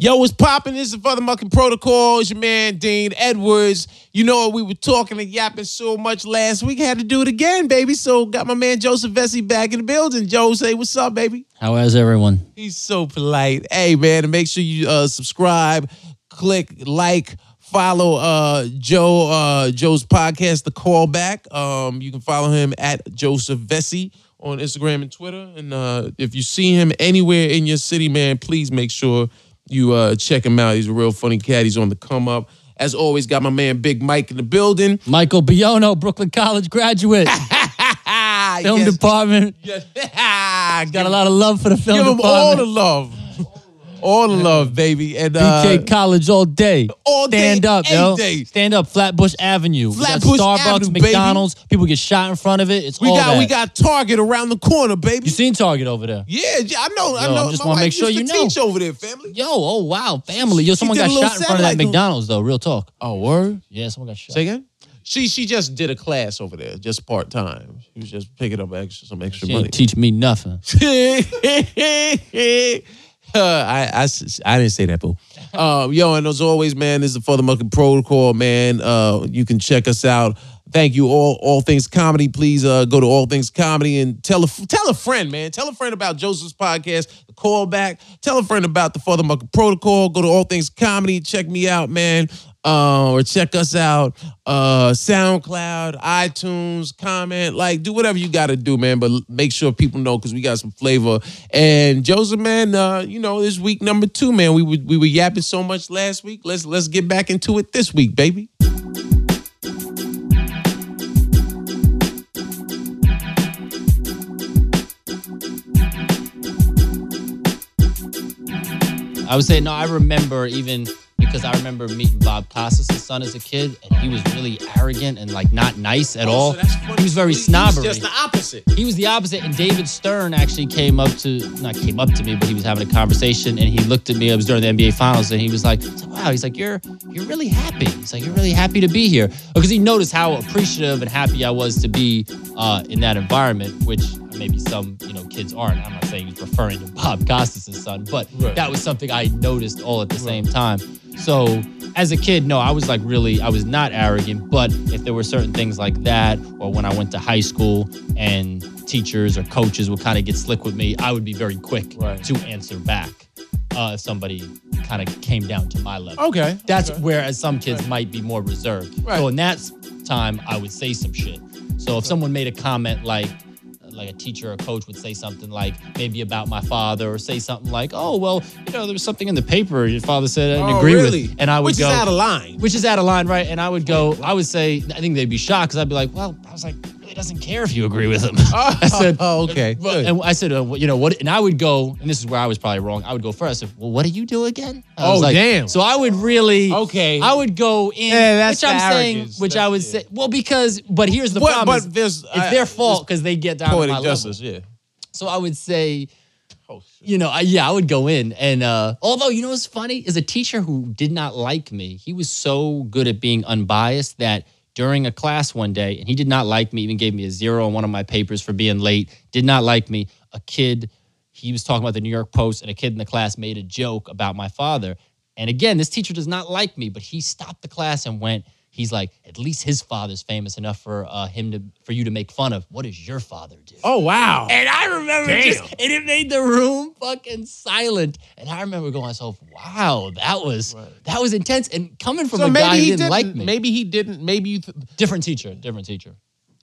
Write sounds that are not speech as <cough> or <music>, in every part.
Yo, what's popping? This is FuthaMuckin' Protocol. It's your man, Dean Edwards. You know? We were talking and yapping so much last week. Had to do it again, baby. So got my man Joseph Vecsey back in the building. Joe, say what's up, baby? How is everyone? He's so polite. Hey, man, and make sure you uh, subscribe, click, like, follow uh, Joe, uh, Joe's podcast, The Callback. Um, you can follow him at Joseph Vecsey on Instagram and Twitter. And uh, if you see him anywhere in your city, man, please make sure you uh, check him out. He's a real funny cat. He's on the come up. As always, got my man Big Mike in the building. Michael Biono, Brooklyn College graduate, <laughs> film Yes. department. <laughs> Yes. <laughs> Got a lot of love for the film Give him all the love. All the love, baby. And uh, BK College all day. all day, Stand up, every yo. day. Stand up, Flatbush Avenue. We got Flatbush Starbucks, Avenue, baby. McDonald's. People get shot in front of it. It's we all got that. we got Target around the corner, baby. You seen Target over there? yeah, yeah, I know. I Yo, know. I just My wanna wife make sure used you to know. Teach over there, family. Yo, oh wow, family. Yo, someone did got a little shot in front of that satellite- McDonald's though. Real talk. Oh, word. Yeah, someone got shot. Say again. She she just did a class over there, just part time. She was just picking up extra some extra She money. didn't teach me nothing. <laughs> Uh, <laughs> I, I, I didn't say that, boo. Um, yo, and as always, man, this is the FuthaMuckin' Protocol, man. Uh, you can check us out. Thank you, all all things comedy. Please uh, go to all things comedy and tell a tell a friend, man. Tell a friend about Joseph's podcast, the callback. Tell a friend about the FuthaMuckin' Protocol. Go to all things comedy. Check me out, man. Uh, or check us out. Uh, SoundCloud, iTunes, comment, like do whatever you got to do, man. But make sure people know because we got some flavor. And Joseph, man, uh, you know this week number two, man. We we were yapping so much last week. Let's let's get back into it this week, baby. I would say no. I remember even because I remember meeting Bob Costas' son as a kid, and he was really arrogant and like not nice at all. He was very snobbery. just the opposite. He was the opposite. And David Stern actually came up to, not came up to me, but he was having a conversation and he looked at me. It was during the NBA finals and he was like, wow, he's like, you're, you're really happy. He's like, you're really happy to be here. Because he noticed how appreciative and happy I was to be uh, in that environment, which maybe some, you know, kids aren't. I'm not saying he's referring to Bob Costas' son, but Right. that was something I noticed all at the same time. So as a kid, no, I was like really, I was not arrogant. But if there were certain things like that, or when I went to high school and teachers or coaches would kind of get slick with me, I would be very quick Right. to answer back uh, if somebody kind of came down to my level. Okay, That's okay. whereas some kids might be more reserved. Right. So in that time, I would say some shit. So if someone made a comment like, like a teacher or coach would say something like maybe about my father or say something like, oh, well, you know, there was something in the paper your father said I didn't Oh, agree really? with. And I would Which go, Which is out of line. which is out of line, right? And I would go, I would say, I think they'd be shocked because I'd be like, well, I was like, really doesn't care if you agree with him. <laughs> I <laughs> said, oh, okay. good. and I said, uh, you know what? And I would go, and this is where I was probably wrong. I would go first. I said, well, what do you do again? I was Oh, damn. So I would really, Okay. I would go in, Yeah, that's which I'm the saying, arrogance. which I would That's- say, well, because, but here's the But- problem: but there's- it's I- their fault because they get down to Poetic my justice, level. yeah. So I would say, Oh, shit. you know, I, yeah, I would go in. And uh, although, you know what's funny? Is a teacher who did not like me, he was so good at being unbiased that during a class one day, and he did not like me, even gave me a zero on one of my papers for being late, did not like me. A kid, he was talking about the New York Post, and a kid in the class made a joke about my father. And again, this teacher does not like me, but he stopped the class and went, He's like, at least his father's famous enough for uh, him to for you to make fun of. What does your father do? Oh, wow. And I remember Damn. just, and it made the room fucking silent. And I remember going myself, wow, that was that was intense. And coming from so a guy who didn't, didn't like me, Maybe he didn't. Maybe you. Th- different teacher, different teacher.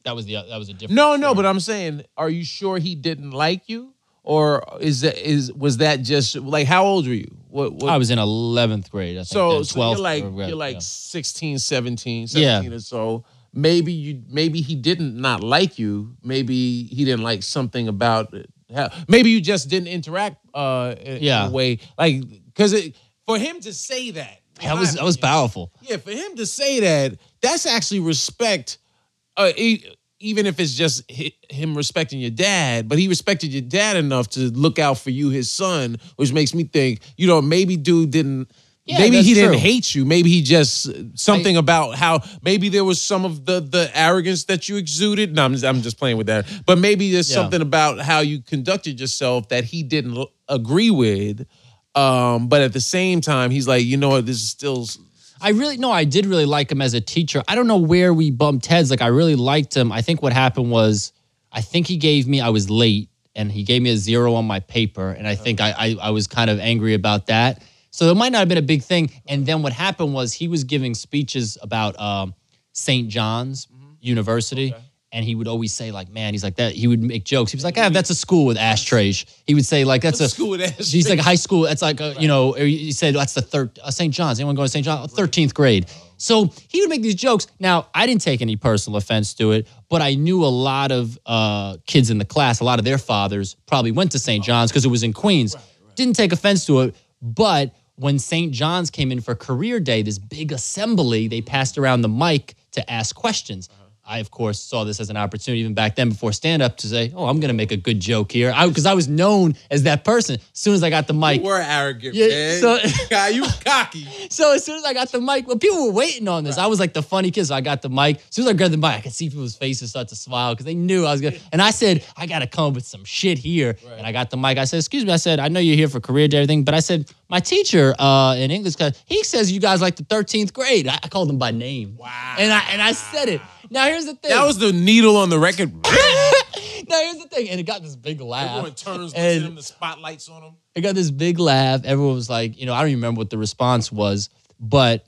That was the that was a different. no, no. story. But I'm saying, are you sure he didn't like you, or is that is was that just like how old were you? What? what I was in eleventh grade. I think, so, then, so 12th you're like whatever, you're like yeah. 16, 17, Yeah. 17 or so. Maybe you maybe he didn't not like you. Maybe he didn't like something about it. Maybe you just didn't interact uh in, in Yeah. a way like because it for him to say that that was that was powerful. Yeah, for him to say that, that's actually respect. Uh, e- even if it's just him respecting your dad, but he respected your dad enough to look out for you, his son, which makes me think, you know, maybe dude didn't. Yeah, maybe he didn't true. hate you. Maybe he just something about how maybe there was some of the the arrogance that you exuded. No, I'm just, I'm just playing with that. But maybe there's Yeah. something about how you conducted yourself that he didn't agree with. Um, but at the same time, he's like, you know what, this is still I really no, I did really like him as a teacher. I don't know where we bumped heads. Like I really liked him. I think what happened was I think he gave me I was late and he gave me a zero on my paper. And I think I I, I was kind of angry about that. So it might not have been a big thing. And then what happened was he was giving speeches about um, St. John's University. And he would always say, like, man, he's like that. He would make jokes. He was like, ah, that's a school with ashtrays. He would say, like, that's a school with ashtrays. He's like high school. That's like, a, you know, he said that's the third uh, St. John's. Anyone going to St. John? Thirteenth grade. So he would make these jokes. Now I didn't take any personal offense to it, but I knew a lot of uh, kids in the class. A lot of their fathers probably went to St. John's because it was in Queens. Didn't take offense to it, but when St. John's came in for career day, this big assembly, they passed around the mic to ask questions. I, of course, saw this as an opportunity even back then before stand up to say, Oh, I'm going to make a good joke here. Because I, was known as that person. As soon as I got the mic, You were arrogant, Yeah, man. so- <laughs> God, you cocky. <laughs> so as soon as I got the mic, well, people were waiting on this. I was like the funny kid, so I got the mic. As soon as I grabbed the mic, I could see people's faces start to smile because they knew I was gonna. And I said, I gotta come up with some shit here. And I got the mic. I said, Excuse me. I said, I know you're here for career day, everything, but I said, my teacher uh, in English class, he says you guys like the 13th grade. I, I called him by name. Wow. And I and I said it. Now here's the thing. That was the needle on the record. <laughs> now here's the thing, and it got this big laugh. Everyone turns, And- the spotlights on him. It got this big laugh. Everyone was like, you know, I don't even remember what the response was, but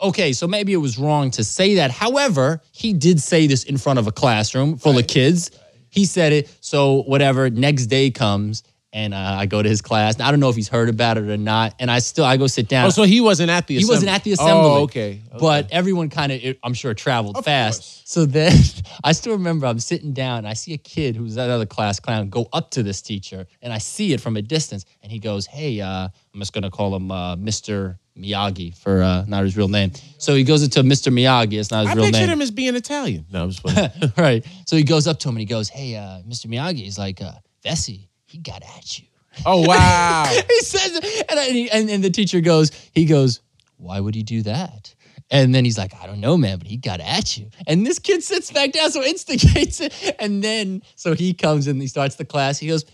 okay, so maybe it was wrong to say that. However, he did say this in front of a classroom full of kids. He said it. So whatever. Next day comes, and uh, I go to his class. I don't know if he's heard about it or not. And I still I go sit down. Oh, so he wasn't at the He assembly. wasn't at the assembly. Oh, okay. But everyone kind of, I'm sure, traveled Of fast. course. So then <laughs> I still remember I'm sitting down and I see a kid who's that other class clown go up to this teacher and I see it from a distance and he goes, Hey, uh, I'm just going to call him uh, Mr. Miyagi for uh, not his real name. So he goes into Mr. Miyagi. It's not his I real name. I pictured him as being Italian. No, I'm just <laughs> playing. right. So he goes up to him and he goes, Hey, uh, Mr. Miyagi. He's like, uh, Vecsey, he got at you. oh <laughs> wow. he says, and, I, and and the teacher goes, he goes, why would he do that? And then he's like, I don't know, man, but he got at you. And this kid sits back down, so instigates it. And then, so he comes and he starts the class. He goes,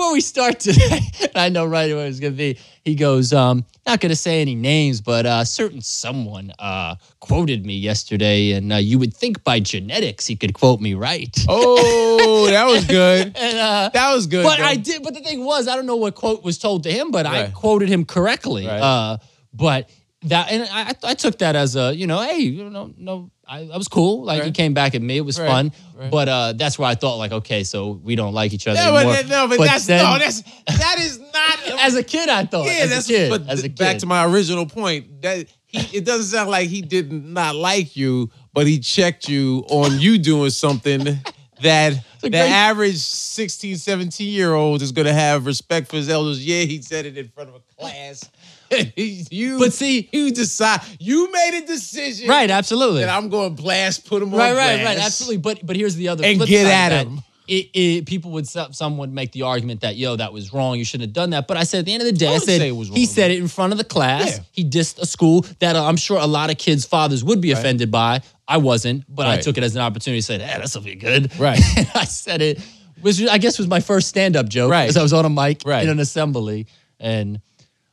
before we start today, and <laughs> I know right away it's gonna be. He goes, um, not gonna say any names, but uh, certain someone uh, quoted me yesterday, and uh, you would think by genetics he could quote me right. Oh, that was good. <laughs> And uh, That was good. but though. I did. But the thing was, I don't know what quote was told to him, but I quoted him correctly. Right. Uh, but that, and I, I took that as a, you know, hey, you know, no, I, I was cool. Like he came back at me, it was Right. fun. Right. But uh, that's where I thought, like, okay, so we don't like each other but anymore. that- no, but, that's then- no, that's that is not. <laughs> as a kid, I thought. yeah, as that's a kid, but as a kid. back to my original point. That he, it doesn't sound like he did not like you, but he checked you on you doing something <laughs> that the great- average 16, 17 year old is going to have respect for his elders. Yeah, he said it in front of a class. <laughs> you, But see- you decide. You made a decision, right, absolutely. That I'm going to blast, put him on right, right, right, absolutely. But but here's the other And get at him. It, it, people would some some would make the argument that yo that was wrong you shouldn't have done that but I said at the end of the day I, wouldn't said was he said it in front of the class Yeah. he dissed a school that uh, I'm sure a lot of kids fathers would be offended by I wasn't but I took it as an opportunity to say hey will be good Right. <laughs> I said it which I guess was my first stand up joke Right. because I was on a mic Right. in an assembly and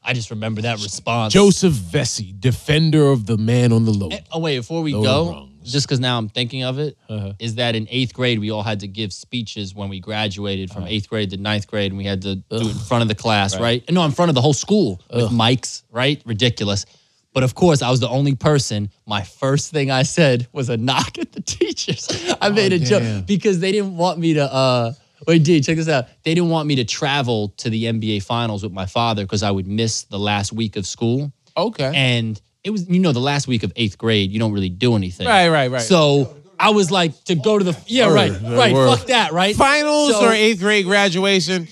I just remember that response Joseph Vecsey, defender of the man on the low. Eh, Oh wait, before we go, rungs. just because now I'm thinking of it, is Uh-huh. that in eighth grade we all had to give speeches when we graduated from eighth grade to ninth grade, and we had to do it in front of the class, right? No, in front of the whole school with mics, right? Ridiculous. But of course, I was the only person. My first thing I said was a <laughs> knock at the teachers. I made a damn. joke because they didn't want me to. uh Wait, D, check this out. They didn't want me to travel to the NBA finals with my father because I would miss the last week of school Okay. and it was you know the last week of eighth grade you don't really do anything Right, right, right. so i was like to go to the yeah Word, right right fuck that right Finals So- or eighth grade graduation?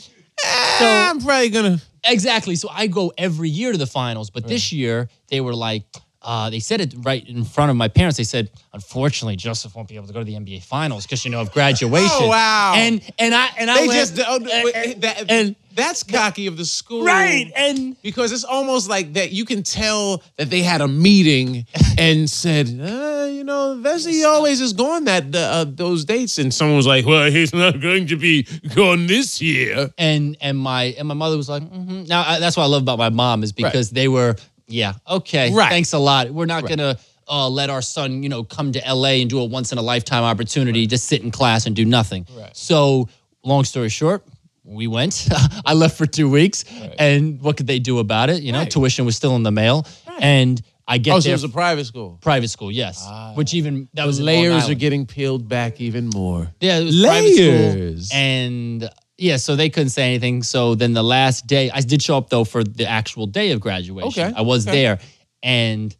Eh, So- I'm probably gonna. exactly so i go every year to the finals but this year they were like uh, they said it right in front of my parents. They said, "Unfortunately, Joseph won't be able to go to the NBA Finals because you know of graduation." Oh, wow. And and I and I They went, just oh, and- that- and- that's cocky of the school, right and Because it's almost like that. You can tell that they had a meeting and said, uh, you know, Vecsey always is going that uh, those dates, and someone was like, well, he's not going to be gone this year. and and my and my mother was like, mm now I, that's what I love about my mom is because they were, yeah, okay, Right. thanks a lot. We're not gonna uh, let our son, you know, come to LA and do a once in a lifetime opportunity to sit in class and do nothing. Right. So, long story short. We went. <laughs> I left for two weeks, and what could they do about it? You know, Right. tuition was still in the mail, Right. and I get Oh, so it was a private school. private school, yes. Which even that was The in Long layers are getting peeled back even more. Yeah, it was private Layers. school, and yeah, so they couldn't say anything. So then the last day, I did show up though for the actual day of graduation. Okay, I was okay. there, and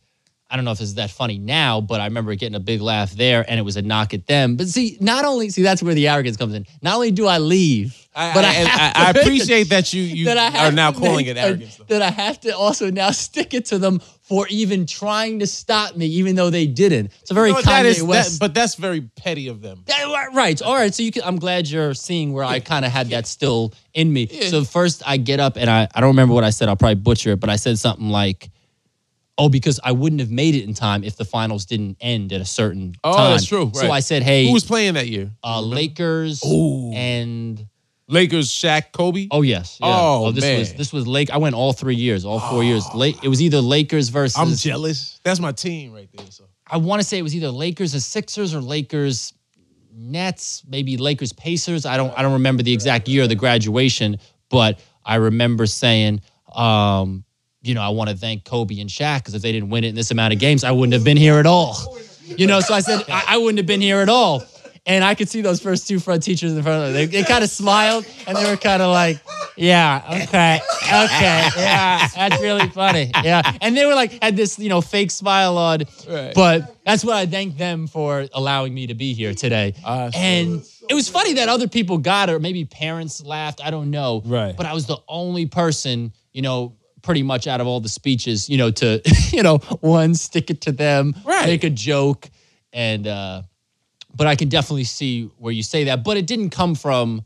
I don't know if it's that funny now, but I remember getting a big laugh there, and it was a knock at them. But see, not only see that's where the arrogance comes in. Not only do I leave, I, but I, I, I, <laughs> appreciate that you you that are now calling make it arrogance. though. that I have to also now stick it to them for even trying to stop me, even though they didn't. It's a very No, Kanye that is, West. that, but that's very petty of them. Yeah, right. All right. So you can, I'm glad you're seeing where I kind of had that still in me. So first I get up and I, I don't remember what I said. I'll probably butcher it, but I said something like, oh, because I wouldn't have made it in time if the finals didn't end at a certain Oh, time. that's true, So. I said, hey, Who was playing that year? uh, Lakers Ooh. and Lakers, Shaq, Kobe. oh yes, yeah. Oh, this man. was this was Lake. I went all three years, all four years. Late. It was either Lakers versus. I'm jealous. That's my team right there. So I want to say it was either Lakers and Sixers or Lakers Nets, maybe Lakers Pacers. I don't I don't remember the exact year of the graduation, but I remember saying, um, you know, I want to thank Kobe and Shaq because if they didn't win it in this amount of games, I wouldn't have been here at all. You know, so I said I, I wouldn't have been here at all. And I could see those first two front teachers in front of them. They, they kind of smiled and they were kind of like, yeah, okay, okay, yeah, that's really funny. Yeah. And they were like, had this, you know, fake smile on. Right. But that's what I thank them for allowing me to be here today. Sure. and it was funny that other people got it, or maybe parents laughed. I don't know. Right. But I was the only person, you know, pretty much out of all the speeches, you know, to, <laughs> you know, one, stick it to them, Right. make a joke. And, uh, but I can definitely see where you say that. But it didn't come from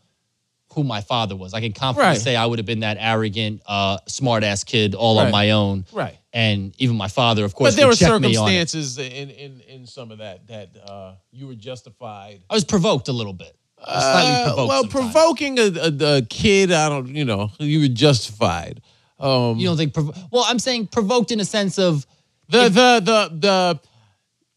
who my father was. I can confidently Right. say I would have been that arrogant, uh, smart ass kid all on my own. right. And even my father, of course, But there were would check me on it. circumstances in, in in some of that that uh, you were justified. I was provoked a little bit. I was slightly Uh, well, sometimes. provoking a, a, a kid, I don't, you know, you were justified. Um, You don't think? Provo- well, I'm saying provoked in a sense of the, the the the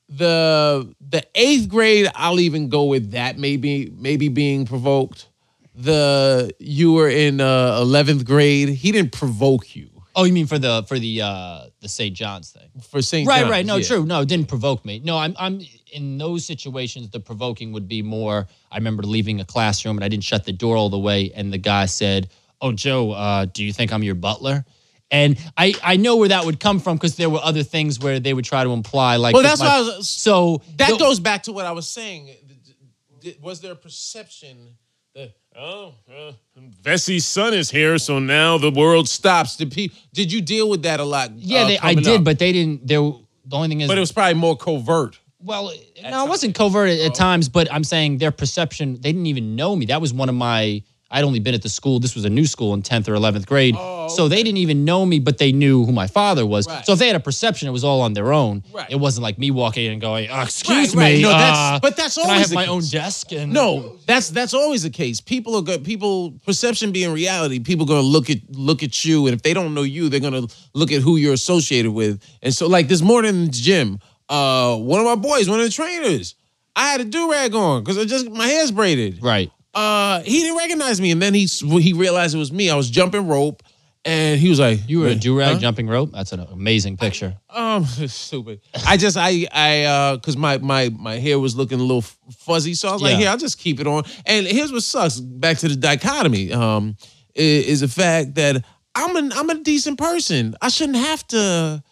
the the eighth grade, I'll even go with that. Maybe maybe being provoked. The you were in uh, eleventh grade. He didn't provoke you oh, you mean for the for the uh the St. John's thing? for St. Right, John's, right. No, yeah. true. No, it didn't provoke me. No, I'm I'm in those situations. The provoking would be more. I remember leaving a classroom and I didn't shut the door all the way, and the guy said, "Oh, Joe, uh, do you think I'm your butler?" And I, I know where that would come from because there were other things where they would try to imply like. Well, that's my- why I was. So That the- goes back to what I was saying. Was there a perception that oh, uh, Vecsey's son is here, so now the world stops? Did pe- Did you deal with that a lot? Yeah, uh, they, I did, up? but they didn't. There, the only thing is, but it was probably more covert. Well, no, it wasn't covert at, at times, but I'm saying their perception, they didn't even know me. That was one of my, I'd only been at the school. This was a new school in 10th or 11th grade. Oh, So they didn't even know me, but they knew who my father was. Right. So if they had a perception, it was all on their own. Right. It wasn't like me walking in and going, uh, excuse Right, me. No, that's- uh, but that's can I always have the my own case. desk? And No, that's that's always the case. People are good. People perception being reality. People gonna look at look at you, and if they don't know you, they're gonna look at who you're associated with. And so, like this morning in the gym, uh, one of my boys, one of the trainers, I had a do rag on because I just my hair's braided. Right. Uh, he didn't recognize me, and then he he realized it was me. I was jumping rope, and he was like, You were a do rag Huh? jumping rope? That's an amazing picture. Um, <laughs> stupid. I just I I uh because my my my hair was looking a little fuzzy, so I was like, Yeah. here, I'll just keep it on. And here's what sucks. Back to the dichotomy. Um, is, is the fact that I'm an I'm a decent person. I shouldn't have to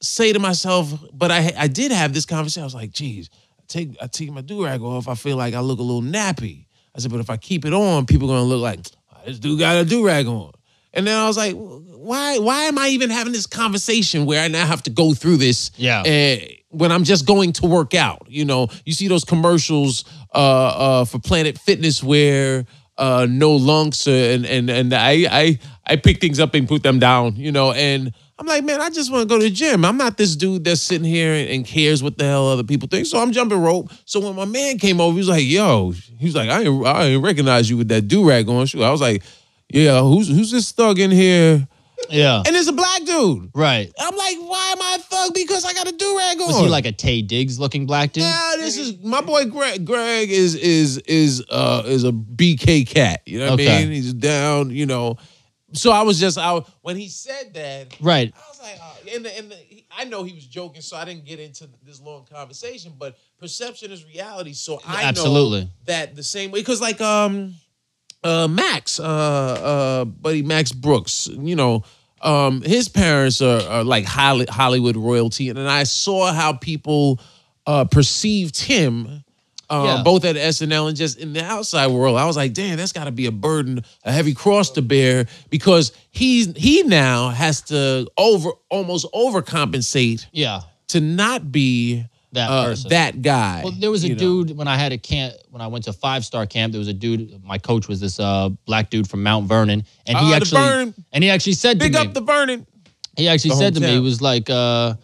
say to myself, but I I did have this conversation. I was like, geez, I take I take my do rag off. I feel like I look a little nappy. I said, but if I keep it on, people are gonna look like "Ah, this dude got a do rag on. And then I was like, why why am I even having this conversation where I now have to go through this? Yeah. eh, when I'm just going to work out, you know, you see those commercials uh, uh, for Planet Fitness where uh, no lunks uh, and and and I I I pick things up and put them down, you know, and I'm like, man, I just want to go to the gym. I'm not this dude that's sitting here and, cares what the hell other people think. So I'm jumping rope. So when my man came over, he was like, yo, he was like, I ain't, I ain't recognize you with that do rag on. Shoot, I was like, yeah, who's who's this thug in here? Yeah. And it's a black dude. Right. I'm like, why am I a thug? Because I got a do rag on. Was he like a Taye Diggs looking black dude? Yeah, this is my boy Greg. Greg is is is uh is a BK cat. You know what Okay. I mean? He's down. You know. So I was just out when he said that. Right. I was like, oh, and the, and the, he- I know he was joking, so I didn't get into this long conversation. But perception is reality, so I Absolutely. know that the same way. Because like um, uh, Max, uh, uh, buddy Max Brooks, you know, um, his parents are, are like Holly, Hollywood royalty, and then I saw how people uh perceived him. Um, Yeah. both at SNL and just in the outside world, I was like, "Damn, that's got to be a burden, a heavy cross to bear." Because he's he now has to over almost overcompensate Yeah. to not be That uh, person. that guy. Well, there was a you know? dude when I had a camp when I went to five star camp. There was a dude. My coach was this uh, black dude from Mount Vernon, and he the actually and he actually said Big to me, Big up the Vernon. he actually the said to me, he was like, uh,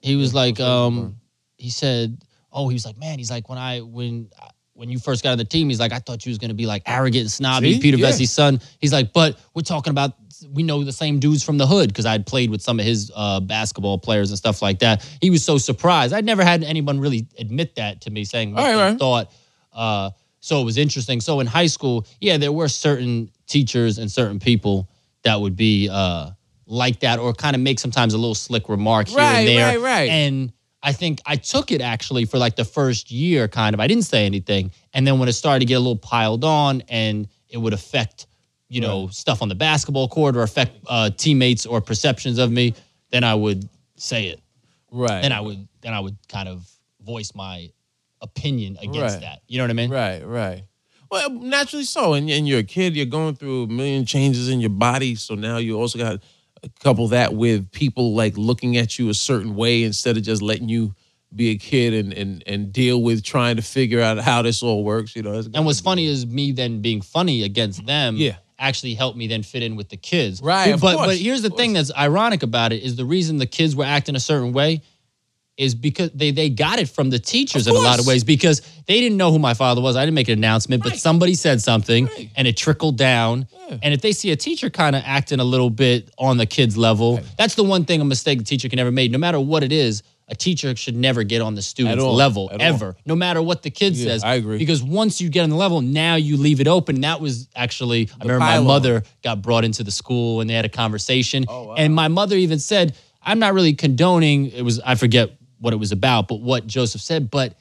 he was like, um, he said, oh, he was like, man, he's like, when I when when you first got on the team, he's like, I thought you was gonna be like arrogant and snobby, See? Peter Yeah. Vecsey's son. He's like, but we're talking about we know the same dudes from the hood because I'd played with some of his uh, basketball players and stuff like that. He was so surprised. I'd never had anyone really admit that to me, saying what right, they right. thought. Uh, so it was interesting. So in high school, yeah, there were certain teachers and certain people that would be uh, like that, or kind of make sometimes a little slick remark here Right, and there. right, right. And I think I took it actually for like the first year, kind of. I didn't say anything, and then when it started to get a little piled on, and it would affect, you know, stuff on the basketball court or affect uh, teammates or perceptions of me, then I would say it. Right. Then I would then I would kind of voice my opinion against Right. that. You know what I mean? Right, right. Well, naturally so. And, and you're a kid, you're going through a million changes in your body. So now you also got couple that with people like looking at you a certain way instead of just letting you be a kid and and and deal with trying to figure out how this all works. You know, And what's funny is me then being funny against them Yeah. actually helped me then fit in with the kids. Right, But but here's the thing that's ironic about it is the reason the kids were acting a certain way is because they they got it from the teachers in a lot of ways because they didn't know who my father was. I didn't make an announcement, but Right. somebody said something Right. and it trickled down. Yeah. And if they see a teacher kind of acting a little bit on the kids level, that's the one thing a mistake a teacher can never make. No matter what it is, a teacher should never get on the student's level at all. ever, no matter what the kid Yeah, says. I agree. Because once you get on the level, now you leave it open. That was actually, I remember my mother got brought into the school and they had a conversation. Oh, wow. And my mother even said, I'm not really condoning, it was, I forget what it was about, but what Joseph said, but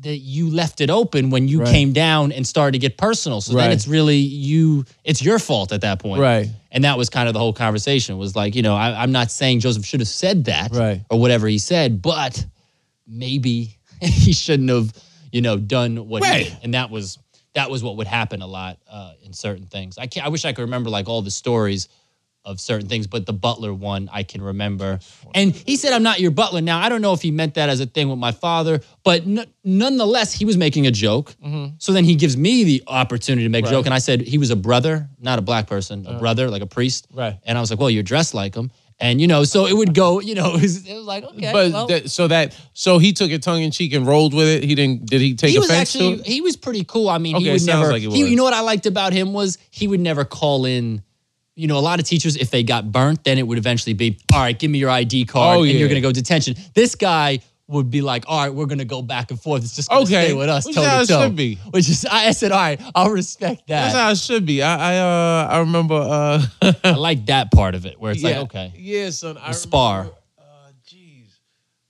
that you left it open when you Right. came down and started to get personal. So then it's really you, it's your fault at that point. Right. And that was kind of the whole conversation was like, you know, I, I'm not saying Joseph should have said that Right. or whatever he said, but maybe <laughs> he shouldn't have, you know, done what he did. And that was that was what would happen a lot uh, in certain things. I can't. I wish I could remember like all the stories of certain things, but the butler one I can remember. And he said, "I'm not your butler." Now I don't know if he meant that as a thing with my father, but n- nonetheless, he was making a joke. So then he gives me the opportunity to make a Mm-hmm. Joke, and I said he was a brother, not a black person, a brother, like a priest. Right. And I was like, "Well, you're dressed like him." And you know, so it would go, you know, <laughs> it was, it was like, okay, but well. that, so that so he took it tongue in cheek and rolled with it. He didn't. Did he take he was offense actually to it? he was pretty cool. I mean, Okay, he would never. like he he- was. you know what I liked about him was he would never call in. You know, a lot of teachers, if they got burnt, then it would eventually be, all right, give me your ID card, Oh, and you're going to go detention. This guy would be like, all right, we're going to go back and forth. It's just going to Okay, stay with us which toe how to it should be. Which is, I said, all right, I'll respect that. That's how it should be. I I uh I remember uh I like that part of it, where it's yeah, like, okay, Yeah, son. I spar. remember, Uh, jeez,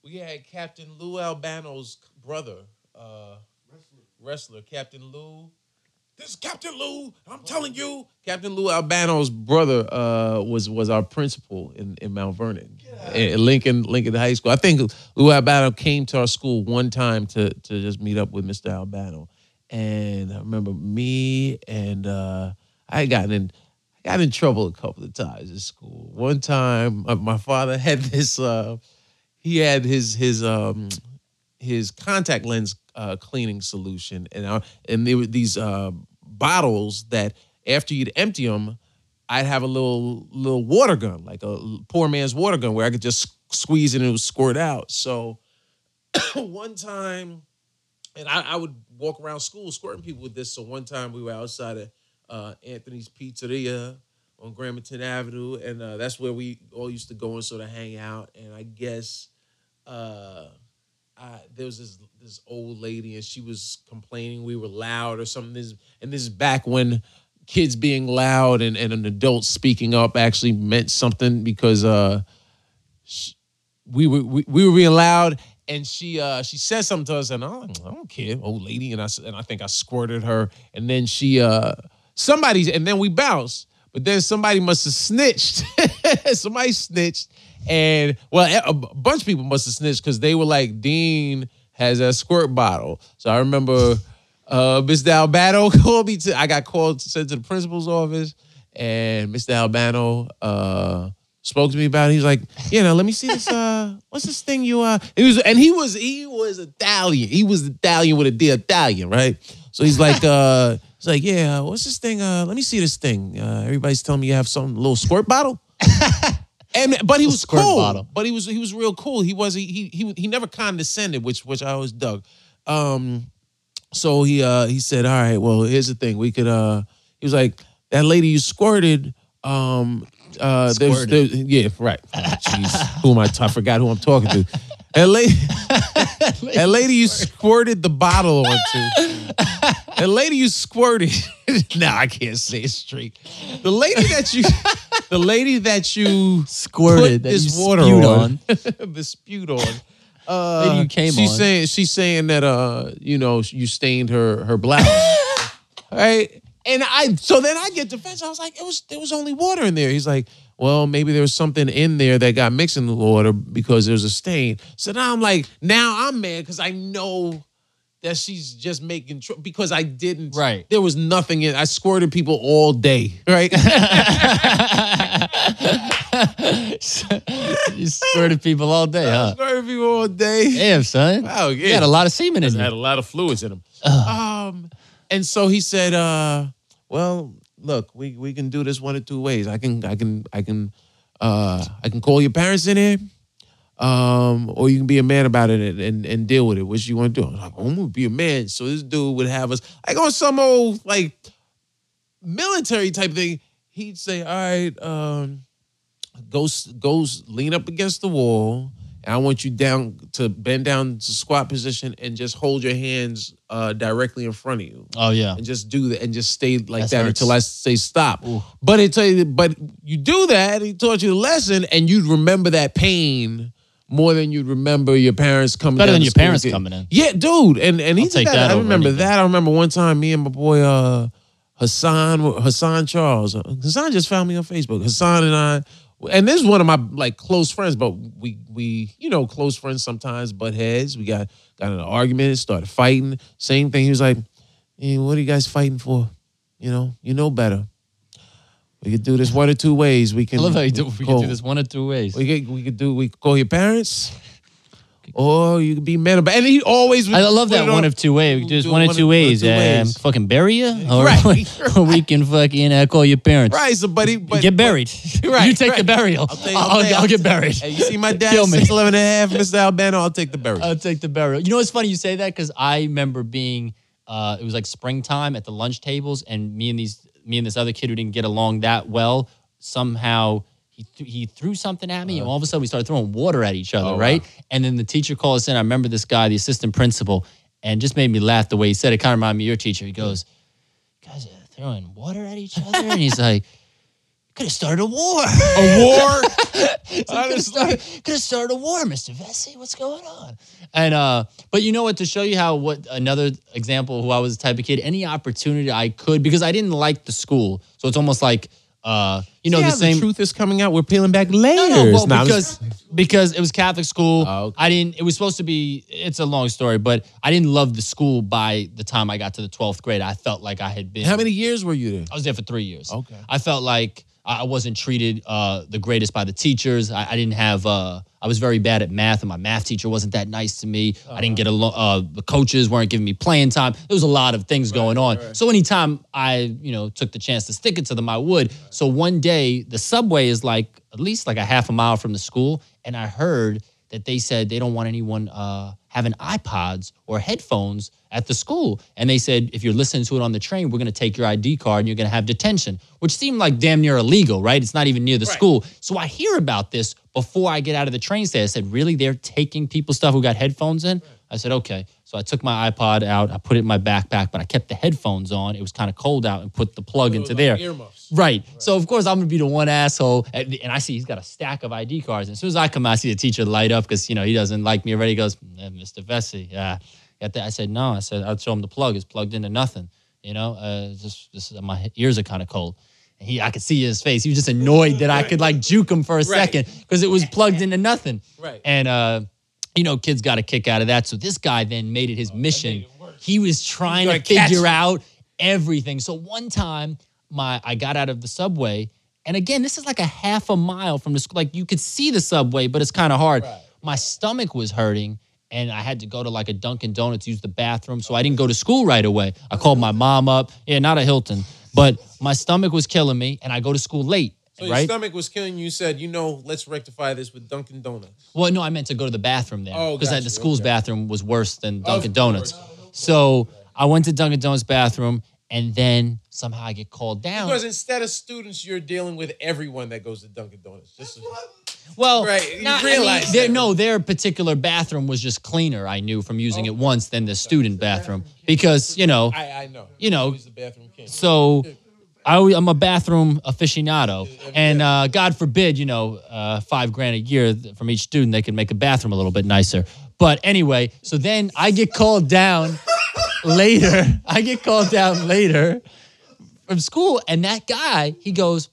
we had Captain Lou Albano's brother, uh, wrestler, Captain Lou. This is Captain Lou. I'm telling you, Captain Lou Albano's brother uh, was was our principal in, in Mount Vernon, in Lincoln Lincoln High School. I think Lou Albano came to our school one time to to just meet up with Mr. Albano, and I remember me and uh, I had gotten in. I got in trouble a couple of times at school. One time, my father had <laughs> this. Uh, he had his his um his contact lens uh, cleaning solution, and I, and there were these uh, bottles that after you'd empty them, I'd have a little little water gun, like a poor man's water gun, where I could just squeeze it and it would squirt out. So <coughs> one time, and I, I would walk around school squirting people with this. So one time we were outside of uh, Anthony's Pizzeria on Gramatan Avenue, and uh, that's where we all used to go and sort of hang out. And I guess uh, There was this this old lady, and she was complaining we were loud or something. This and this is back when kids being loud and, and an adult speaking up actually meant something because uh, sh- we were we, we were being loud. And she uh, she said something to us, and I don't, I don't care, old lady. And I and I think I squirted her, and then she uh, somebody, and then we bounced. But then somebody must have snitched. <laughs> somebody snitched, and well, a bunch of people must have snitched because they were like, Dean has a squirt bottle. So I remember uh, Mr. Albano <laughs> called me to. I got called sent to the principal's office, and Mr. Albano uh, spoke to me about it. He was like, "You know, let me see this. Uh, what's this thing you uh?" He was, and he was he was Italian. He was Italian with a D Italian, right? So he's like, uh, he's like, "Yeah, what's this thing? Uh, let me see this thing. Uh, everybody's telling me you have some little squirt bottle." <laughs> And but he was Squirt cool. bottle. But he was he was real cool. He was he he he, he never condescended, which which I always dug. Um, so he uh he said, "All right, well, here's the thing. We could uh." He was like, "That lady you squirted." Um, uh, there's, Squirted. there, yeah, right. Oh, Jeez, who am I? t- I forgot who I'm talking to. That lady, that <laughs> lady you squirted the bottle onto. That lady you squirted. <laughs> no, I can't say it straight. The lady that you, the lady that you Squirted that this you water on, <laughs> the spewed on. Uh, Lady you came she's on. saying she's saying that uh you know you stained her her blouse, right? And I so then I get defensive. I was like, it was there was only water in there. He's like, well, maybe there was something in there that got mixed in the water because there's a stain. So now I'm like, now I'm mad because I know that she's just making tr- because I didn't. Right. There was nothing in. I squirted people all day. Right. <laughs> you squirted people all day, huh? squirted people all day. Damn, son. Wow. You had a lot of semen in had a lot of fluids in him. Um, and so he said, uh, "Well, look, we we can do this one of two ways. I can I can I can uh, I can call your parents in here, um, or you can be a man about it and and, and deal with it. What you want to do?" I was like, "I'm gonna be a man." So this dude would have us like on some old like military type thing. He'd say, "All right." Um, go go lean up against the wall and I want you down to bend down to squat position and just hold your hands uh, directly in front of you Oh yeah. and just do that and just stay like That that until I say stop. Ooh. But it tell you, but you do that. He taught you the lesson, and you'd remember that pain more than you'd remember your parents coming. Better than your parents coming in. Yeah, dude, and and he I'll did that. that I remember anything. that. I remember one time me and my boy uh, Hassan Hassan Charles. Hassan just found me on Facebook. Hassan and I. And this is one of my like close friends, but we we you know close friends sometimes butt heads. We got got in an argument, started fighting. Same thing. He was like, hey, "What are you guys fighting for? You know, you know better. We could do this one or two ways. We can. I love how you do. We can call- do this one or two ways. We could we could do we could call your parents, or you could be mad about. And he always. I love that one of two ways. We can do this do one of two ways. ways. fucking bury you, or, Right, <laughs> <laughs> or we can fucking uh, call your parents. Right, so buddy, but get buried. <laughs> Right, you take right. the burial. I'll, take- I'll, take- I'll get buried. Hey, you see my dad, Kill me. six eleven and a half, Mr. Albano. I'll take the burial. I'll take the burial. You know what's funny? You say that because I remember being. Uh, it was like springtime at the lunch tables, and me and these me and this other kid who didn't get along that well somehow. He, th- he threw something at me, and all of a sudden we started throwing water at each other, Uh-huh. Oh, right? wow. And then the teacher called us in. I remember this guy, the assistant principal, and just made me laugh the way he said it. Kind of reminded me of your teacher. He goes, "You guys are throwing water at each other," and he's like, "Could have started a war." a war. <laughs> could have started, could have started a war, Mr. Vecsey. What's going on? And uh, but you know what? To show you how what another example of who I was the type of kid, any opportunity I could because I didn't like the school, so it's almost like uh, you know See the same. truth is coming out. We're peeling back layers. no, no, well, Nah, because just- because it was Catholic school. Oh, okay. I didn't. It was supposed to be. It's a long story, but I didn't love the school by the time I got to the twelfth grade. I felt like I had been. How many years were you there? I was there for three years. Okay. I felt like I I wasn't treated uh, the greatest by the teachers. I, I didn't have. Uh, I was very bad at math, and my math teacher wasn't that nice to me. I didn't get along. Uh, the coaches weren't giving me playing time. There was a lot of things going on. So anytime I, you know, took the chance to stick it to them, I would. So one day, the subway is like at least like a half a mile from the school, and I heard that they said they don't want anyone uh, having iPods or headphones at the school. And they said, if you're listening to it on the train, we're going to take your ID card and you're going to have detention, which seemed like damn near illegal, right? It's not even near the school. So I hear about this before I get out of the train station. I said, really? They're taking people's stuff who got headphones in? I said, okay. So I took my iPod out, I put it in my backpack, but I kept the headphones on. It was kind of cold out and put the plug into there. Earmuffs. Right. So of course I'm gonna be the one asshole, and, and I see he's got a stack of ID cards. And as soon as I come out, I see the teacher light up because you know he doesn't like me already. He goes, eh, Mr. Vecsey, yeah. That? I said no. I said I'd show him the plug. It's plugged into nothing. You know, uh, just, just my ears are kind of cold. And he, I could see his face. He was just annoyed that I could like juke him for a second because it was <laughs> plugged into nothing. Right. And uh, you know, kids got a kick out of that. So this guy then made it his mission. He was trying to figure out everything. So one time, my I got out of the subway, and again, this is like a half a mile from the school. Like you could see the subway, but it's kind of hard. My stomach was hurting. And I had to go to like a Dunkin' Donuts, use the bathroom. So I didn't go to school right away. I called my mom up. Yeah, not a Hilton. But my stomach was killing me, and I go to school late. So your right? stomach was killing you. You said, you know, let's rectify this with Dunkin' Donuts. Well, no, I meant to go to the bathroom there Oh, because gotcha, the school's okay. bathroom was worse than oh, Dunkin' Of Donuts. So I went to Dunkin' Donuts bathroom, and then somehow I get called down. Because instead of students, you're dealing with everyone that goes to Dunkin' Donuts. Just well, Right, you not- realize their, that. no, their particular bathroom was just cleaner. I knew from using oh. it once than the student bathroom because you know. I, I know. You know, He's the bathroom king. So I, am a bathroom aficionado, and uh, God forbid, you know, uh, five grand a year from each student, they can make a bathroom a little bit nicer. But anyway, so then I get called down <laughs> later. I get called down later from school, and that guy, he goes,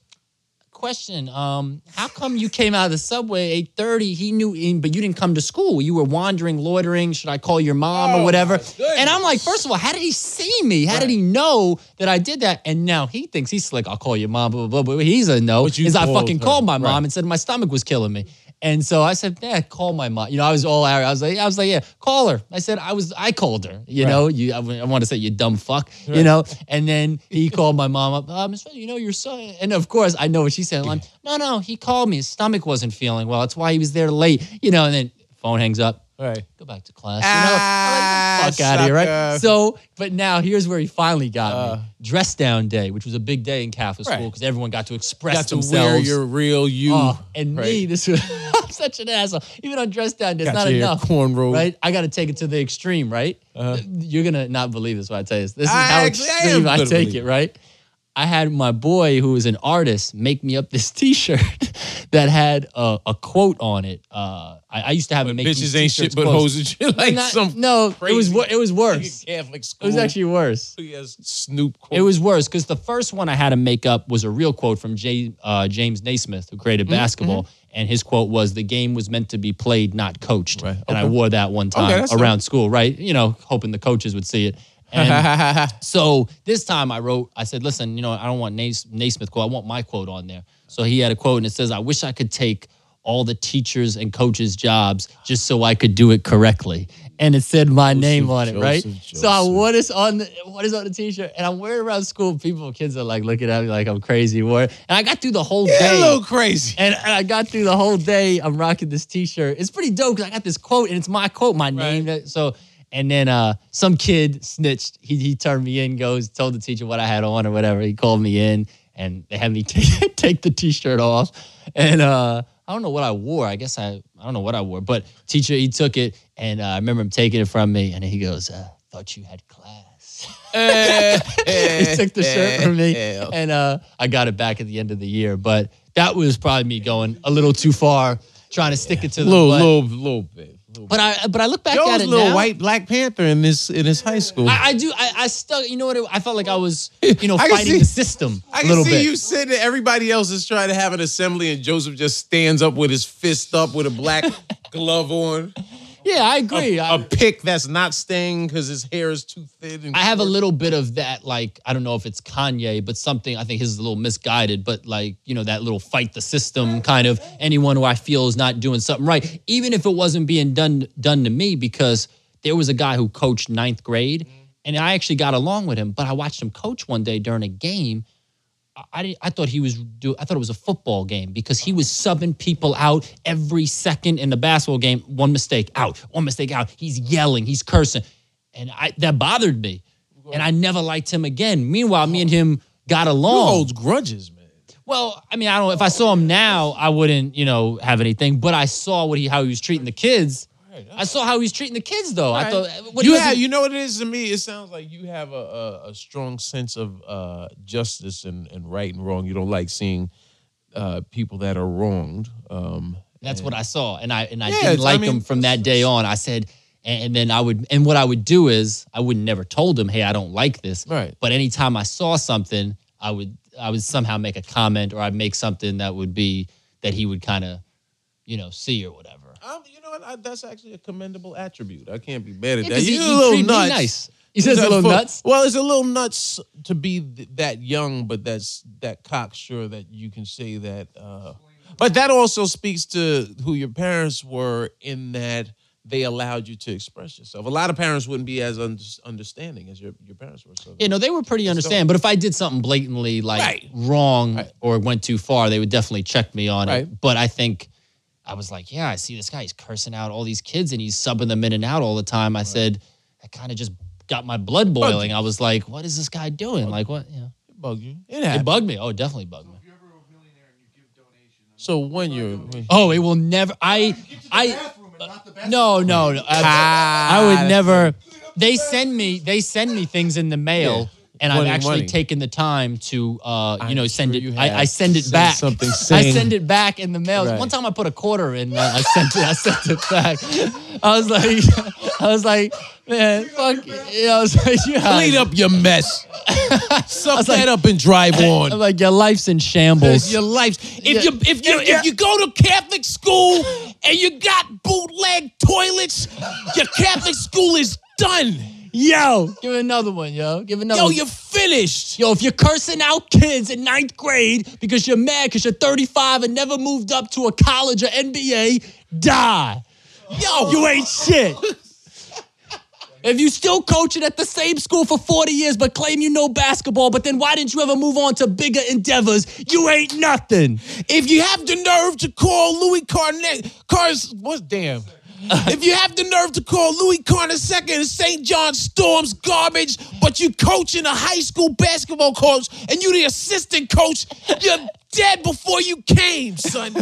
question. Um how come you came out of the subway 8.30 he knew in but you didn't come to school. You were wandering loitering. Should i call your mom Oh, or whatever and i'm like first of all how did he see me? How did he know that i did that? And now he thinks he's slick. I'll call your mom blah blah blah but he's a no. Is i fucking her. called my mom Right. and said my stomach was killing me and so I said, "Yeah, call my mom." You know, I was all out. I was like, "I was like, yeah, call her." I said, "I was, I called her." You know, you, I, want to say you dumb fuck. You know, and then he called my mom up. Uh, Miss, you know, your son. And of course, I know what she said. I'm, no, no, he called me. His stomach wasn't feeling well. That's why he was there late. You know, and then phone hangs up. Right. Go back to class. You know, Ah, I'm like, fuck out of here, right? sucker. So, but now here's where he finally got me. Dress down day, which was a big day in Catholic Right. school because everyone got to express Got to themselves. wear your real you. Oh, and Right. me, this was <laughs> I'm such an asshole. Even on dress down, there's Got not your hair enough. cornrowed. Right? I got to take it to the extreme, right? You're gonna not believe this when I tell you this. This is I how actually- I am extreme I, gonna take believe it, right? I had my boy who was an artist make me up this <laughs> T-shirt that had a, a quote on it. Uh, I, I used to have him make these Bitches ain't shit but hoes and shit. Like Not- some no, it was <laughs> it was worse. Catholic It was actually worse. He has Snoop. It was worse because the first one I had to make up was a real quote from J, uh, James Naismith, who created Mm-hmm, basketball. And his quote was, The game was meant to be played, not coached. Right, And I wore that one time that's around school, right? You know, hoping the coaches would see it. And <laughs> so this time I wrote, I said, Listen, you know, I don't want Nais- Naismith quote, I want my quote on there. So he had a quote and it says, I wish I could take all the teachers and coaches' jobs just so I could do it correctly. And it said my name on it, right? Joseph, So I what is on the what is on the t-shirt, and I'm wearing around school. People, kids are like looking at me like I'm crazy. And I got through the whole Yeah, a day. little crazy. and, and I got through the whole day. I'm rocking this T-shirt. It's pretty dope because I got this quote, and it's my quote, my name. that- So, and then uh, some kid snitched. He he turned me in, goes told the teacher what I had on or whatever. He called me in, and they had me <laughs> take take the T-shirt off. And uh, I don't know what I wore. I guess I I don't know what I wore, but teacher he took it, and uh, I remember him taking it from me, and he goes, uh, "Thought you had class." <laughs> he took the shirt from me, Hell. and uh, I got it back at the end of the year. But that was probably me going a little too far, trying to stick it to the little, butt. little, little bit. But I but I look back Joe at it a little now, white Black Panther in this in his high school. I, I do. I, I still, you know what? It, I felt like I was, you know, <laughs> I can fighting see- the system <laughs> I a can little see bit. you sitting there. Everybody else is trying to have an assembly, and Joseph just stands up with his fist up with a black <laughs> glove on. Yeah, I agree. A, I, a pick that's not staying because his hair is too thin. And I have a little bit of that, like I don't know if it's Kanye, but something I think his is a little misguided, but like you know that little fight the system kind of anyone who I feel is not doing something right, even if it wasn't being done done to me, because there was a guy who coached ninth grade, and I actually got along with him, but I watched him coach one day during a game. I- I, didn't- I thought he was do I thought it was a football game because he was subbing people out every second in the basketball game. One mistake out, one mistake out. He's yelling, he's cursing, and I, that bothered me. And I never liked him again. Meanwhile, me and him got Who along. holds grudges, man? Well, I mean, I don't. If I saw him now, I wouldn't, you know, have anything. But I saw what he how he was treating the kids. I saw how he's treating the kids, though. I thought what he you wasn't- have, you know what it is to me. It sounds like you have a, a, a strong sense of uh, justice and, and right and wrong. You don't like seeing uh, people that are wronged. Um, That's what I saw, and I and I Yeah, didn't it's- I like mean, him from that day on. I said, and, and then I would, and what I would do is I would never told him, hey, I don't like this. Right. But anytime I saw something, I would I would somehow make a comment or I'd make something that would be that he would kind of, you know, see or whatever. Um, you know what? I, that's actually a commendable attribute. I can't be mad at Yeah, that. You're a little nuts. nice. He says a little For- nuts. Well, it's a little nuts to be th- that young, but that's that cocksure that you can say that. Uh, but that also speaks to who your parents were in that they allowed you to express yourself. A lot of parents wouldn't be as un- understanding as your, your parents were. So You know, they were pretty understanding. But if I did something blatantly like Right. wrong Right. or went too far, they would definitely check me on Right. it. But I think I was like, yeah, I see this guy. He's cursing out all these kids and he's subbing them in and out all the time. I said, that kind of just got my blood boiling. I was like, what is this guy doing? Like, what? Yeah. it bugged you. It It bugged me. Oh, it definitely bugged me. So when you're Oh, it will never. I, I, bathroom and not the bathroom. no, no, no. I, ah, I would never. They send me. They send me things in the mail, and I've actually money. taken the time to, uh, you I'm know, send sure it. I. I send it back. something <laughs> I send it back in the mail. Right. One time I put a quarter in. Uh, I sent it. I sent it back. I was like, <laughs> I was like, man, fuck. You I was like, yeah. clean up your mess. Suck like- that up and drive <laughs> on. I'm like, your life's in shambles. your life. If Yeah. you if you Yeah. if you go to Catholic school and you got bootleg toilets, your Catholic school is done. Yo, give another one, yo. Give another one. Yo, one. you're finished. Yo, if you're cursing out kids in ninth grade because you're mad because you're 35 and never moved up to a college or NBA, die. Yo, You ain't shit. <laughs> If you still coaching at the same school for 40 years but claim you know basketball, but then why didn't you ever move on to bigger endeavors? You ain't nothing. if you have the nerve to call Louis Carnet, Cars, what's damn? <laughs> if you have the nerve to call Louis Carnesecca and St. John Storms garbage, but you coaching a high school basketball coach and you the assistant coach, you're dead before you came, son.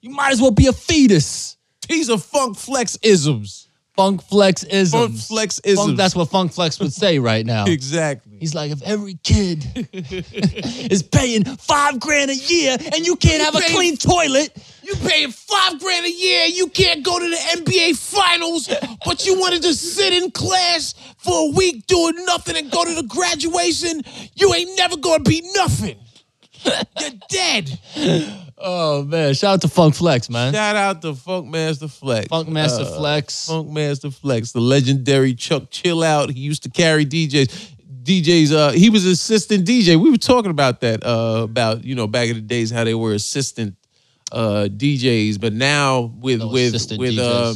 You might as well be a fetus. These are funk flex isms. Funk flex isms. Funk flex isms. Funk, that's what Funk Flex would say right now. <laughs> Exactly. He's like, if every kid <laughs> is paying five grand a year and you can't have a clean toilet, You paying five grand a year, you can't go to the NBA finals, but you wanted to sit in class for a week doing nothing and go to the graduation. You ain't never gonna be nothing. <laughs> You're dead. oh man, shout out to Funk Flex, man. Shout out to Funk Master Flex. Funk Master Uh, Flex. Funk Master Flex, the legendary Chuck Chill Out. He used to carry DJs. DJs, uh, he was assistant DJ. We were talking about that, uh, about you know back in the days how they were assistant uh, DJs, but now with with with uh,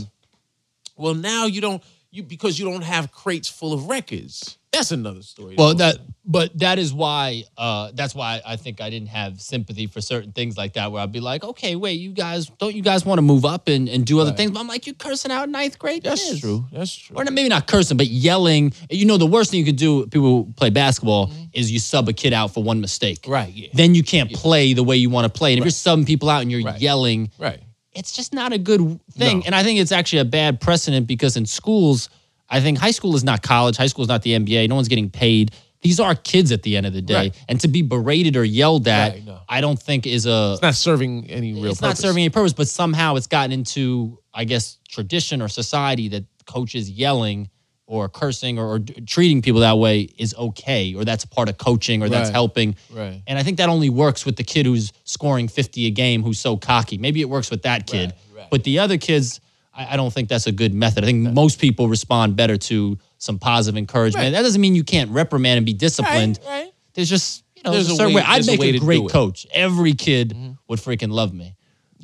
well now you don't you because you don't have crates full of records. That's another story. Well, that but that is why uh that's why I think I didn't have sympathy for certain things like that where I'd be like, okay, wait, you guys don't you guys want to move up and, and do other Right. things? But I'm like, you're cursing out ninth grade. that's kids. true. That's true. Or not- maybe not cursing, but yelling. You know, the worst thing you could do, people who play basketball, is you sub a kid out for one mistake. Mm-hmm. Right. Yeah. Then you can't play the way you want to play. And if you're subbing people out and you're Right. yelling, Right. It's just not a good thing. No. And I think it's actually a bad precedent because in schools, I think high school is not college. High school is not the NBA. No one's getting paid. these are kids at the end of the day, Right. and to be berated or yelled at, Right, no. I don't think is a It's not serving any real it's not serving any purpose, but somehow it's gotten into, I guess, tradition or society that coaches yelling or cursing or, or treating people that way is okay, or that's part of coaching, or that's Right. helping. Right. And I think that only works with the kid who's scoring 50 a game, who's so cocky. Maybe it works with that kid, Right, right. but the other kids, I, I don't think that's a good method. I think most people respond better to some positive encouragement. That doesn't mean you can't reprimand and be disciplined. Right. There's just you know There's there's a a certain way- way. I'd a make way a great coach. Every kid Mm-hmm. would freaking love me,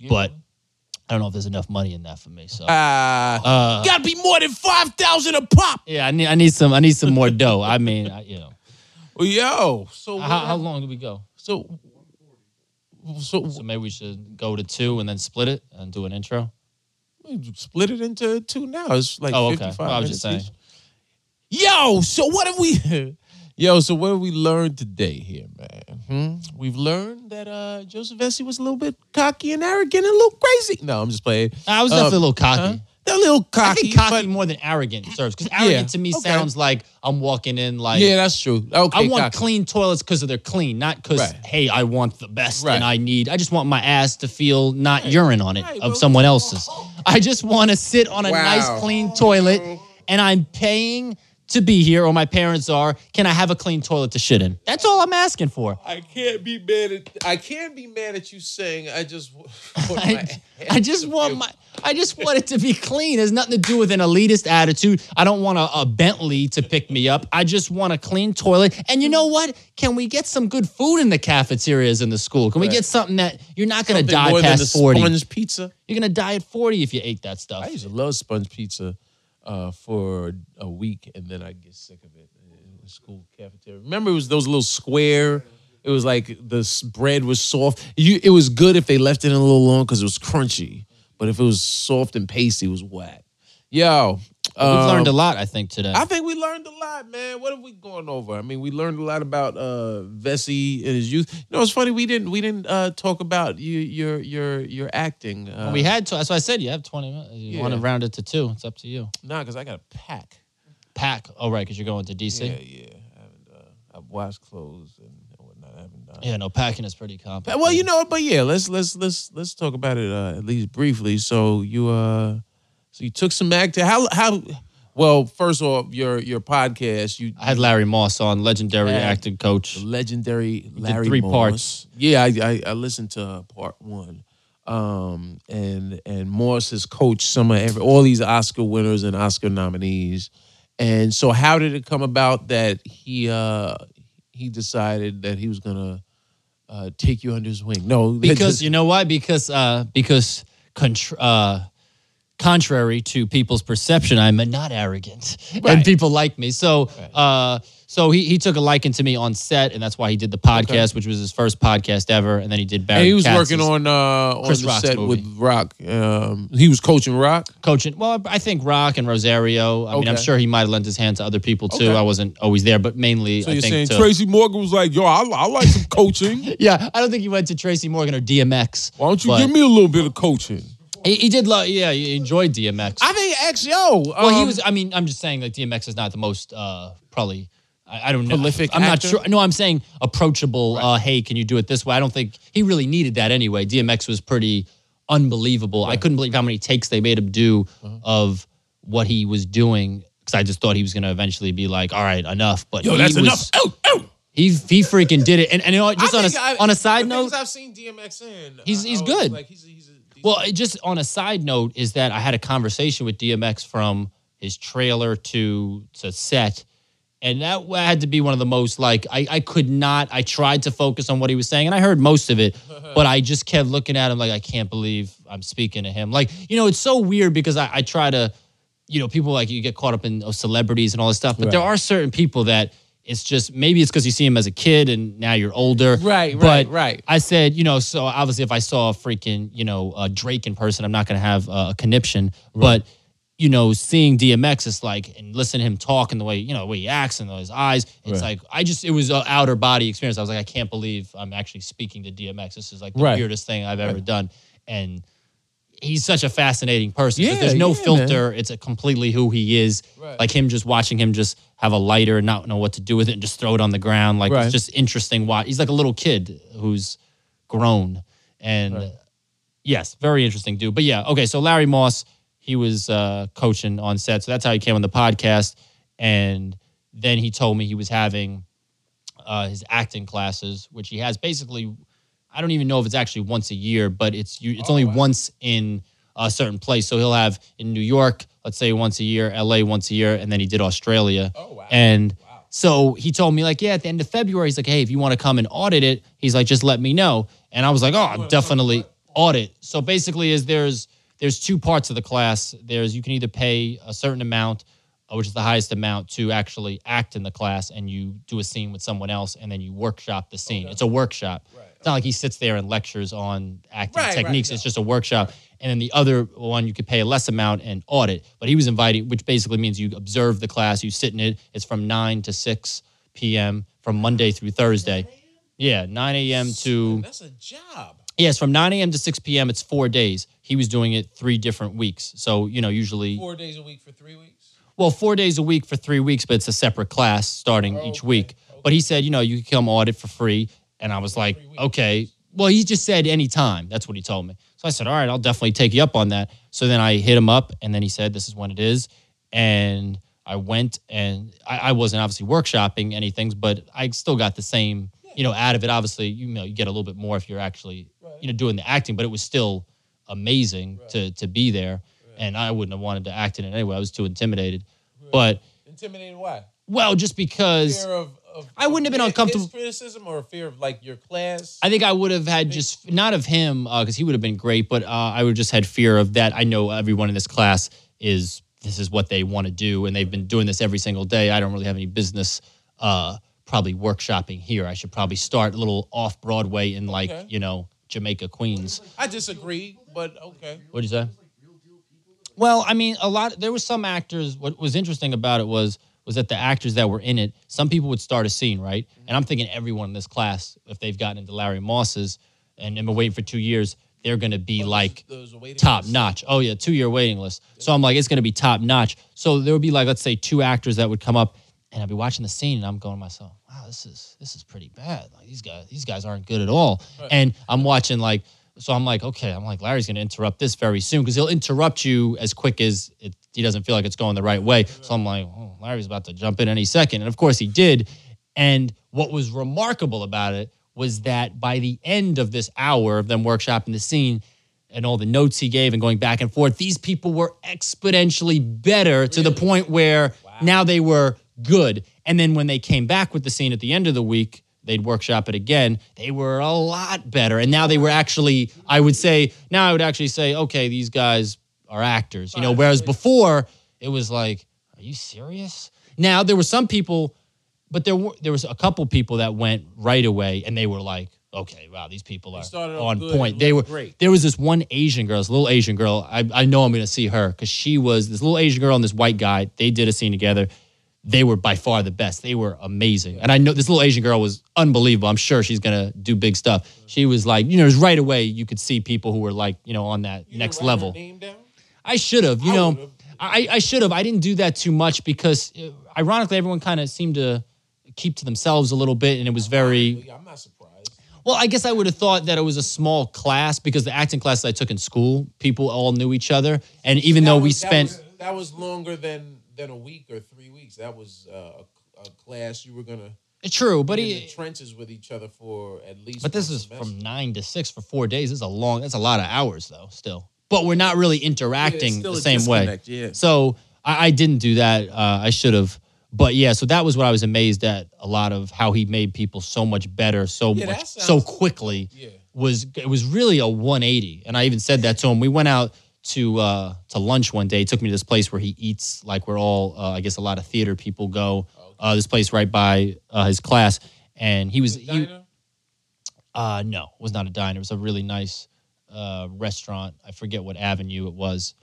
but I don't know if there's enough money in that for me. So Uh, Uh, gotta be more than five thousand a pop. yeah, I need I need some I need some more <laughs> dough. I mean, I, you know, yo, so how, how long do we go? so so, So maybe we should go to two and then split it and do an intro. split it into two now. It's like Oh, okay. 55 Well, I was just saying. each. Yo, so what have we? <laughs> Yo, so what have we learned today here, man? Hmm? We've learned that uh, Joseph Vecsey was a little bit cocky and arrogant and a little crazy. No, I'm just playing. I was Uh, definitely a little cocky. Huh? They're a little cocky. I think cocky but- more than arrogant serves because <laughs> arrogant to me okay. sounds like I'm walking in like yeah, that's true. Okay, I want cocky. clean toilets because they're clean, not because Right. hey, I want the best Right. and I need. I just want my ass to feel not urine on it Right, of well- someone else's. <laughs> I just want to sit on a Wow. nice clean toilet, and I'm paying to be here, or my parents are. Can I have a clean toilet to shit in? That's all I'm asking for. I can't be mad at. I can't be mad at you saying I just. <laughs> I, I just want feel- my. I just want it to be clean. It has nothing to do with an elitist attitude. I don't want a, a Bentley to pick me up. I just want a clean toilet. And you know what? Can we get some good food in the cafeterias in the school? Can we get something that you're not going to die more than the past 40? sponge pizza. You're going to die at 40 if you ate that stuff. I used to love sponge pizza uh, for a week, and then I get sick of it school cafeteria. Remember, it was those little square. It was like the bread was soft. You, it was good if they left it in a little long because it was crunchy. But if it was soft and pasty, it was whack. Yo, We've um, learned a lot, I think, today. I think we learned a lot, man. What have we gone over? I mean, we learned a lot about uh Vecsey and his youth. You know, it's funny we didn't we didn't uh talk about you your your your acting. Uh, we had to. That's why I said you have 20 minutes. You want to round it to two. It's up to you. nah, because I got a pack. Pack. Oh, right, because you're going to DC. Yeah, Yeah, yeah. I haven't. Uh, I've washed clothes and whatnot. I haven't done. Yeah, no, packing is pretty complicated. Well, you know, but yeah, let's let's let's let's talk about it uh, at least briefly. So you uh, so you took some acting. How how? Well, first off, your your podcast. You I had Larry Moss on, legendary acting coach. legendary Larry three Moss. parts. Yeah, I, I I listened to part one. Um and and Moss has coached some of every all these Oscar winners and Oscar nominees. And so how did it come about that he uh he decided that he was gonna uh take you under his wing? No, because you know why? Because uh, because contr- uh, contrary to people's perception, I'm not arrogant, and people like me. So uh, so he he took a liking to me on set, and that's why he did the podcast, which was his first podcast ever, and then he did Barry. and he was Katz's working on uh on Chris the Rock's set movie. with Rock. Um he was coaching Rock. coaching. Well, I think Rock and Rosario. I mean, I'm sure he might have lent his hand to other people too. Okay. I wasn't always there, but mainly So I you're think saying to- Tracy Morgan was like, yo, I, I like some coaching. <laughs> Yeah, I don't think he went to Tracy Morgan or DMX. Why don't you but give me a little bit of coaching? He, he did. Love, yeah, he enjoyed DMX. I think actually, yo, Well, he um, was. I mean, I'm just saying like DMX is not the most uh, probably. I, I don't know. Prolific I'm not actor? sure. No, I'm saying approachable. Uh, hey, can you do it this way? I don't think he really needed that anyway. DMX was pretty unbelievable. I couldn't believe how many takes they made him do Uh-huh. of what he was doing because I just thought he was going to eventually be like, all right, enough. But Yo, he that's was, enough. Oh, oh. He he freaking did it. And, and you know? Just I on a on a side note, I've seen DMX in, He's- he's good. Like he's, he's Well, it just on a side note is that I had a conversation with DMX from his trailer to to set, and that had to be one of the most like I I could not. I tried to focus on what he was saying, and I heard most of it, <laughs> but I just kept looking at him like I can't believe I'm speaking to him. Like you know, it's so weird because I, I try to, you know, people like you get caught up in oh, celebrities and all this stuff, but there are certain people that. It's just maybe it's because you see him as a kid and now you're older. Right, but right, right. I said, you know, so obviously if I saw a freaking, you know, uh, Drake in person, I'm not going to have uh, a conniption. But, you know, seeing DMX is like, and listen to him talk and the way, you know, the way he acts and his eyes, it's Right. like, I just, it was an outer body experience. I was like, I can't believe I'm actually speaking to DMX. This is like the Right. weirdest thing I've ever done. And he's such a fascinating person. Yeah, there's no yeah, filter. It's a completely who he is. Right. Like him just watching him just have a lighter and not know what to do with it and just throw it on the ground. Like Right. it's just interesting. Watch. He's like a little kid who's grown and Right. yes, very interesting dude. But yeah, okay. So Larry Moss, he was uh, coaching on set, so that's how he came on the podcast. And then he told me he was having uh, his acting classes, which he has basically. I don't even know if it's actually once a year, but it's you, it's only once in a certain place. So he'll have in New York, let's say once a year, LA once a year, and then he did Australia. Oh, wow. And so he told me like, yeah, at the end of February, he's like, hey, if you want to come and audit it, he's like, just let me know. And I was like, oh, I'll definitely audit. So basically, is there's there's two parts of the class. There's you can either pay a certain amount, uh, which is the highest amount, to actually act in the class, and you do a scene with someone else, and then you workshop the scene. It's a workshop. It's not like he sits there and lectures on acting Right, right, techniques. no. It's just a workshop. And then the other one, you could pay a less amount and audit. But he was invited, which basically means you observe the class, you sit in it. It's from 9 to 6 p.m. from Monday through Thursday. Yeah, 9 a.m. to That's a job. Yes, from 9 a.m. to 6 p.m. It's four days. He was doing it three different weeks. So, you know, usually, Four days a week for three weeks. well, four days a week for three weeks, but it's a separate class starting oh, each Okay, week. But he said, you know, you can come audit for free. And I was like, okay. Well, he just said anytime. That's what he told me. So I said, all right, I'll definitely take you up on that. So then I hit him up, and then he said, this is when it is. And I went, and I, I wasn't obviously workshopping anything, but I still got the same, you know, out of it. Obviously, you know, you get a little bit more if you're actually, you know, doing the acting, but it was still amazing to to be there. And I wouldn't have wanted to act in it anyway. I was too intimidated. But Intimidating why? well, just because of, of I wouldn't have been uncomfortable- criticism or fear of like your class. I think I would have had just not of him because he would have been great, but uh, I would have just had fear of that. I know everyone in this class is this is what they want to do, and they've been doing this every single day. I don't really have any business uh, probably workshopping here. I should probably start a little off Broadway in like Okay. you know Jamaica, Queens. I disagree, but okay. What'd you say? Well, I mean, a lot. There was some actors. What was interesting about it was was that the actors that were in it. Some people would start a scene, right? And I'm thinking everyone in this class, if they've gotten into Larry Moss's and been waiting for two years, they're going to be oh, like There was top list. notch. Oh yeah, two year waiting list. So I'm like, it's going to be top notch. So there would be like, let's say, two actors that would come up, and I'd be watching the scene, and I'm going to myself, wow, this is this is pretty bad. Like these guys, these guys aren't good at all. And I'm watching like, so I'm like, okay, I'm like, Larry's going to interrupt this very soon because he'll interrupt you as quick as it, he doesn't feel like it's going the right way. So I'm like, oh, Larry's about to jump in any second, and of course he did. And what was remarkable about it was that by the end of this hour of them workshopping the scene, and all the notes he gave and going back and forth, these people were exponentially better to the point where now they were good. And then when they came back with the scene at the end of the week, they'd workshop it again. They were a lot better. And now they were actually, I would say, now I would actually say, okay, these guys are actors, you know, whereas before it was like, are you serious? Now there were some people, but there were there was a couple people that went right away and they were like, okay, wow, these people are started off on good point. They were looked great. there was this one Asian girl, this little Asian girl. I, I know I'm going to see her because she was this little Asian girl and this white guy. They did a scene together. They were by far the best. They were amazing. And I know this little Asian girl was unbelievable. I'm sure she's going to do big stuff. She was like, you know, it was right away you could see people who were like, you know, on that You next write her level. Name down? I should have, you I know, would've. I, I should have. I didn't do that too much because, uh, ironically, everyone kind of seemed to keep to themselves a little bit, and it was very. I'm not surprised. Well, I guess I would have thought that it was a small class because the acting classes I took in school, people all knew each other, and even though That we was- that spent, was- that was longer than than a week or three weeks. That was uh, a, a class you were gonna true, but in he, the trenches with each other for at least. But this is semester. from nine to six for four days. It's a long. That's a lot of hours, though. Still, but we're not really interacting still the same way. yeah. So I, I didn't do that. Uh, I should have. But yeah, so that was what I was amazed at. A lot of how he made people so much better, so Yeah, much, so quickly. Yeah. Was it was really a 180, and I even said that to him. We went out to uh, to lunch one day. He took me to this place where he eats like we're all, uh, I guess, a lot of theater people go. Uh, this place right by uh, his class, and he was he, uh, no, it was not a diner. It was a really nice uh, restaurant. I forget what avenue it was.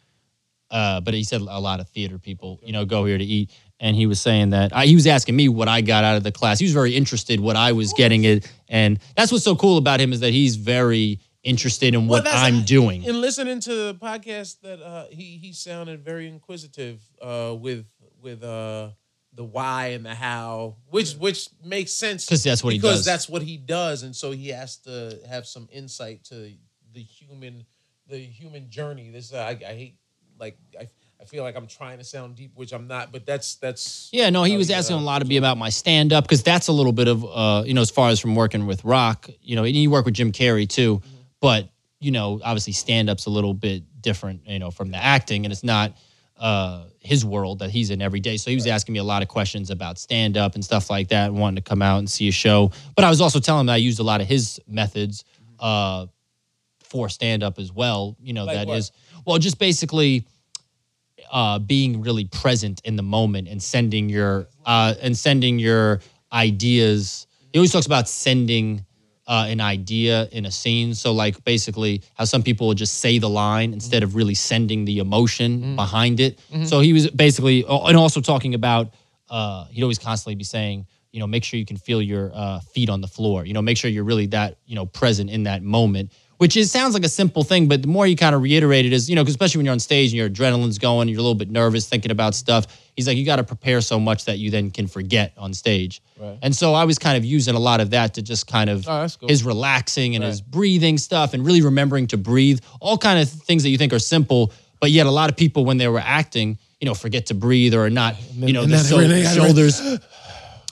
Uh, but he said a lot of theater people, you know, go here to eat. And he was saying that I, he was asking me what I got out of the class. He was very interested what I was getting it, and that's what's so cool about him is that he's very interested in what that's- I'm doing. In listening to the podcast, that uh, he he sounded very inquisitive uh, with with uh, the why and the how, which which makes sense 'Cause that's what he because does. that's what he does, and so he has to have some insight to the human the human journey. This uh, I, I hate like I, I feel like I'm trying to sound deep, which I'm not, but that's that's Yeah, no, he was uh, asking a lot to be about my stand up because that's a little bit of, uh, you know, as far as from working with Rock, you know, and you work with Jim Carrey too, Mm-hmm. but, you know, obviously stand up's a little bit different, you know, from the acting and it's not uh, his world that he's in every day. So he was asking me a lot of questions about stand up and stuff like that and wanting to come out and see a show. But I was also telling him that I used a lot of his methods uh, for stand up as well, you know, Like that what? is, well, just basically uh, being really present in the moment and sending your uh, and sending your ideas. He always talks about sending uh, an idea in a scene. So like basically how some people will just say the line instead of really sending the emotion behind it. So he was basically and also talking about uh, he'd always constantly be saying. You know, make sure you can feel your uh, feet on the floor. You know, make sure you're really that you know present in that moment which is sounds like a simple thing, but the more you kind of reiterate it is, you know, 'cause especially when you're on stage and your adrenaline's going, you're a little bit nervous thinking about stuff. He's like, you got to prepare so much that you then can forget on stage. Right. And so I was kind of using a lot of that to just kind of Oh, cool. his relaxing and his breathing stuff and really remembering to breathe, all kind of things that you think are simple, but yet a lot of people when they were acting, you know, forget to breathe or not, you know, the so- shoulders.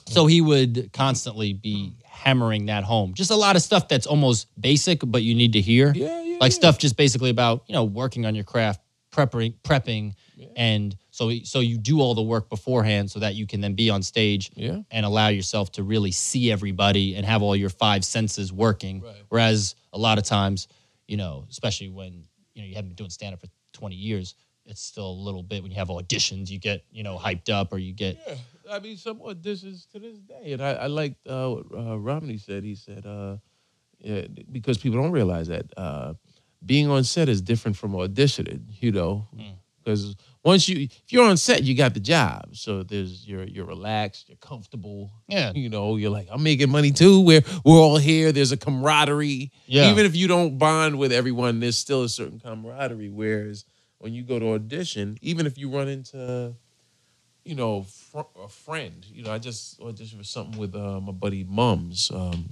So he would constantly be hammering that home. Just a lot of stuff that's almost basic, but you need to hear. Yeah, yeah, Like yeah. stuff just basically about you know working on your craft, prepping, prepping, and so so you do all the work beforehand so that you can then be on stage Yeah. and allow yourself to really see everybody and have all your five senses working. Right. Whereas a lot of times, you know, especially when you know you haven't been doing stand up for twenty years. It's still a little bit when you have auditions, you get you know hyped up, or you get Yeah, I mean, somewhat this is to this day, and I, I liked uh, what uh, Romney said. He said, uh, yeah, because people don't realize that uh, being on set is different from auditioning. You know, Mm. because once you if you're on set, you got the job. So there's you're you're relaxed, you're comfortable. Yeah. you know, you're like I'm making money too. We're we're all here. There's a camaraderie. Yeah. even if you don't bond with everyone, there's still a certain camaraderie. Whereas when you go to audition, even if you run into you know, fr- a friend. You know, I just auditioned for something with uh, my buddy Mums, um,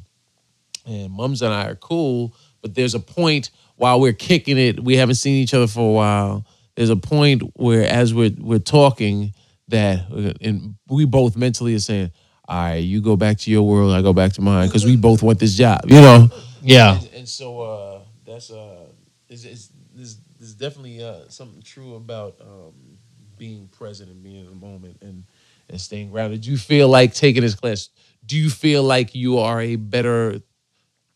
and Mums and I are cool. But there's a point while we're kicking it, we haven't seen each other for a while. There's a point where, as we're we're talking, that uh, and we both mentally are saying, "All right, you go back to your world, I go back to mine," because we both want this job. You know. yeah. And, and so uh, that's uh, is is there's, there's definitely uh, something true about um, being present and being in the moment and and staying grounded. Do you feel like taking this class? Do you feel like you are a better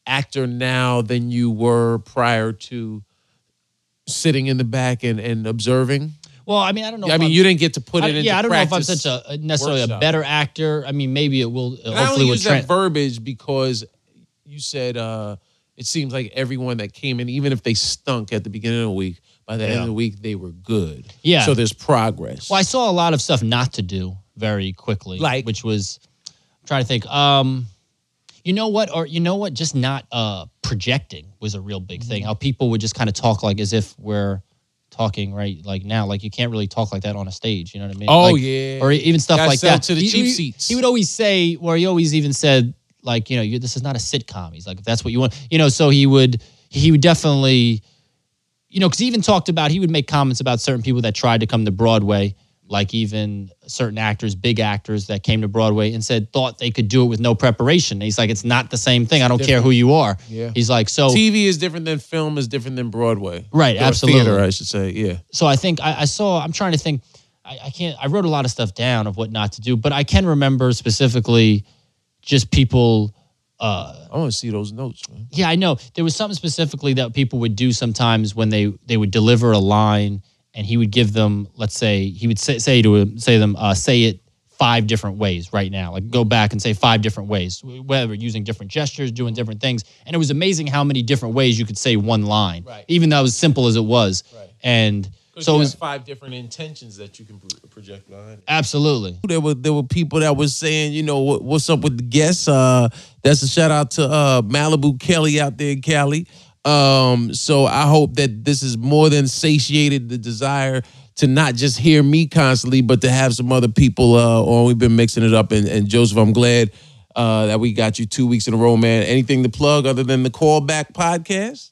actor now than you were prior to sitting in the back and, and observing? Well, I mean, I don't know. I mean, I'm- you didn't get to put I- it into yeah, I don't know if I'm such a necessarily workshop. a better actor. I mean, maybe it will. And I hopefully, only will use that verbiage because you said uh, it seems like everyone that came in, even if they stunk at the beginning of the week, by the end of the week they were good. Yeah. So there's progress. Well, I saw a lot of stuff not to do very quickly, Like? which was I'm trying to think. Um, you know what, or you know what, just not uh projecting was a real big Mm-hmm. thing. How people would just kind of talk like as if we're talking right like now. Like you can't really talk like that on a stage. You know what I mean? Oh, Like, yeah. or even stuff Gotta like that. to the He- cheap he- seats. He would always say, where he always even said, like you know, you, this is not a sitcom. He's like, if that's what you want, you know. So he would he would definitely you know, because he even talked about he would make comments about certain people that tried to come to Broadway, like even certain actors, big actors that came to Broadway and said thought they could do it with no preparation. And he's like, it's not the same thing. I don't care who you are. Yeah. He's like, so TV is different than film is different than Broadway. Right, Or absolutely. Theater, I should say. Yeah. so I think I, I saw. I'm trying to think. I, I can't. I wrote a lot of stuff down of what not to do, but I can remember specifically just people. Uh, I want to see those notes, man. Yeah, I know. There was something specifically that people would do sometimes when they they would deliver a line, and he would give them, let's say, he would say, say to him, say them, uh, say it five different ways right now. Like go back and say five different ways, whether using different gestures, doing different things, and it was amazing how many different ways you could say one line, Right. even though as simple as it was. Right. And So so it you have five different intentions that you can project behind it. absolutely. There were there were people that were saying, you know, what, what's up with the guests? Uh, that's a shout out to uh, Malibu Kelly out there in Cali. Um, so I hope that this is more than satiated the desire to not just hear me constantly, but to have some other people uh, on. We've been mixing it up, and, and Joseph, I'm glad uh, that we got you two weeks in a row, man. Anything to plug other than the callback podcast?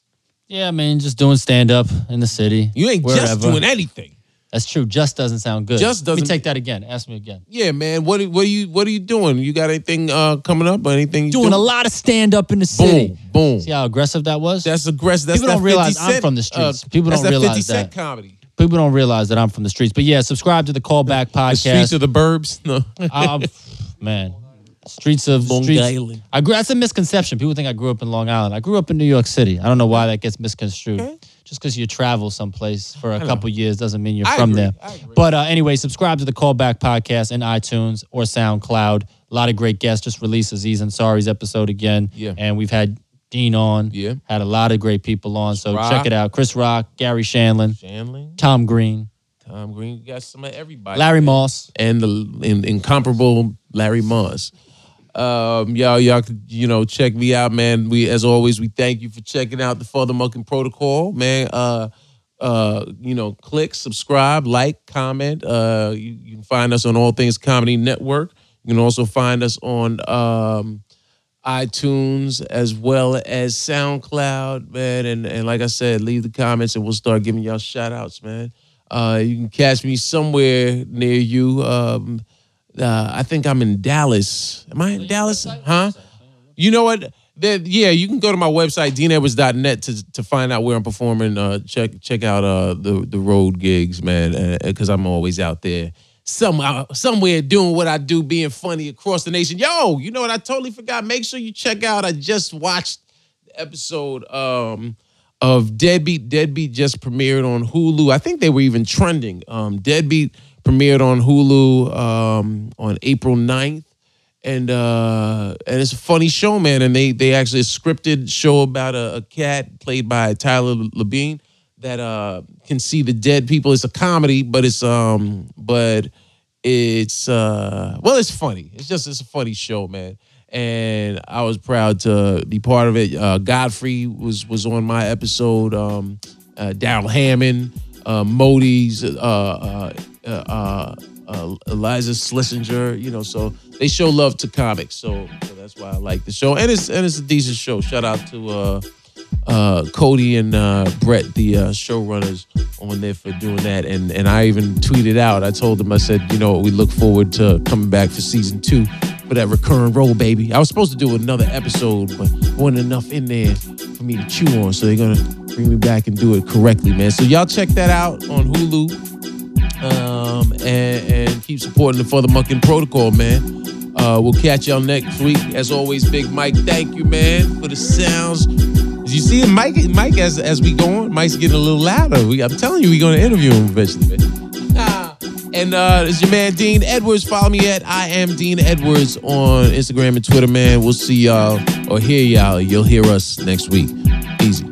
Yeah, man, just doing stand up in the city. You ain't wherever. just doing anything. That's true. Just doesn't sound good. Just doesn't. Let me take that again. Ask me again. Yeah, man. What what are you what are you doing? You got anything uh, coming up or anything? You Doing a lot of stand up in the city. Boom, boom. See how aggressive that was? That's aggressive. That's People that don't realize 50 I'm from the streets. uh, People don't that realize 50 Cent that. comedy. People don't realize that I'm from the streets. But yeah, subscribe to the Callback The Podcast. streets of the burbs. <laughs> No. Um, man, streets of Long streets. Island. I grew. That's a misconception. People think I grew up in Long Island. I grew up in New York City. I don't know why that gets misconstrued. Okay. Just because you travel someplace for a know. couple years doesn't mean you're I from agree. there. But uh, anyway, subscribe to the Callback Podcast in iTunes or SoundCloud. A lot of great guests. Just released Aziz Ansari's episode again. Yeah. And we've had Dean on. Yeah. Had a lot of great people on. So Rock. check it out. Chris Rock, Gary Shanlin, Shanley, Tom Green, Tom Green, you got some of everybody. Larry Moss. and the in, incomparable Larry Moss. Um, y'all, y'all, you know, check me out, man. We, as always, we thank you for checking out the FuthaMuckin' Protocol, man. Uh, uh, you know, click, subscribe, like, comment. Uh, you, you can find us on All Things Comedy Network. You can also find us on um, iTunes as well as SoundCloud, man. And and like I said, leave the comments and we'll start giving y'all shout outs, man. Uh, you can catch me somewhere near you. Um, uh, I think I'm in Dallas. Am I in Dallas? Huh? You know what? There, yeah, you can go to my website, deanedwards.net to to find out where I'm performing. Uh, check check out uh, the the road gigs, man, because I'm always out there. Some, uh, somewhere doing what I do, being funny across the nation. Yo, you know what? I totally forgot. Make sure you check out. I just watched the episode um, of Deadbeat. Deadbeat just premiered on Hulu. I think they were even trending. Um, Deadbeat premiered on Hulu um, on April 9th. And uh, and it's a funny show, man. And they they actually scripted show about a, a cat played by Tyler Labine that uh, can see the dead people. It's a comedy, but it's um but it's uh well it's funny. It's just it's a funny show, man. And I was proud to be part of it. Uh, Godfrey was was on my episode. Um, uh, Darrell Hammond, uh, Modi's, uh, uh, uh, uh, Iliza Shlesinger. You know, so they show love to comics. So, so that's why I like the show, and it's and it's a decent show. Shout out to uh, uh, Cody and uh, Brett, the showrunners, on there for doing that. And and I even tweeted out. I told them I said, you know, we look forward to coming back for season two for that recurring role, baby. I was supposed to do another episode, but wasn't enough in there for me to chew on. So they're gonna bring me back and do it correctly, man. So y'all check that out on Hulu. And, and keep supporting the FuthaMuckin' Protocol, man. Uh, we'll catch y'all next week. As always, Big Mike, thank you, man, for the sounds. You see Mike? Mike, as as we go on, Mike's getting a little louder. We, I'm telling you, we're gonna interview him eventually, man. And uh, it's your man Dean Edwards. Follow me at I am Dean Edwards on Instagram and Twitter, man. We'll see y'all or hear y'all. You'll hear us next week. Easy.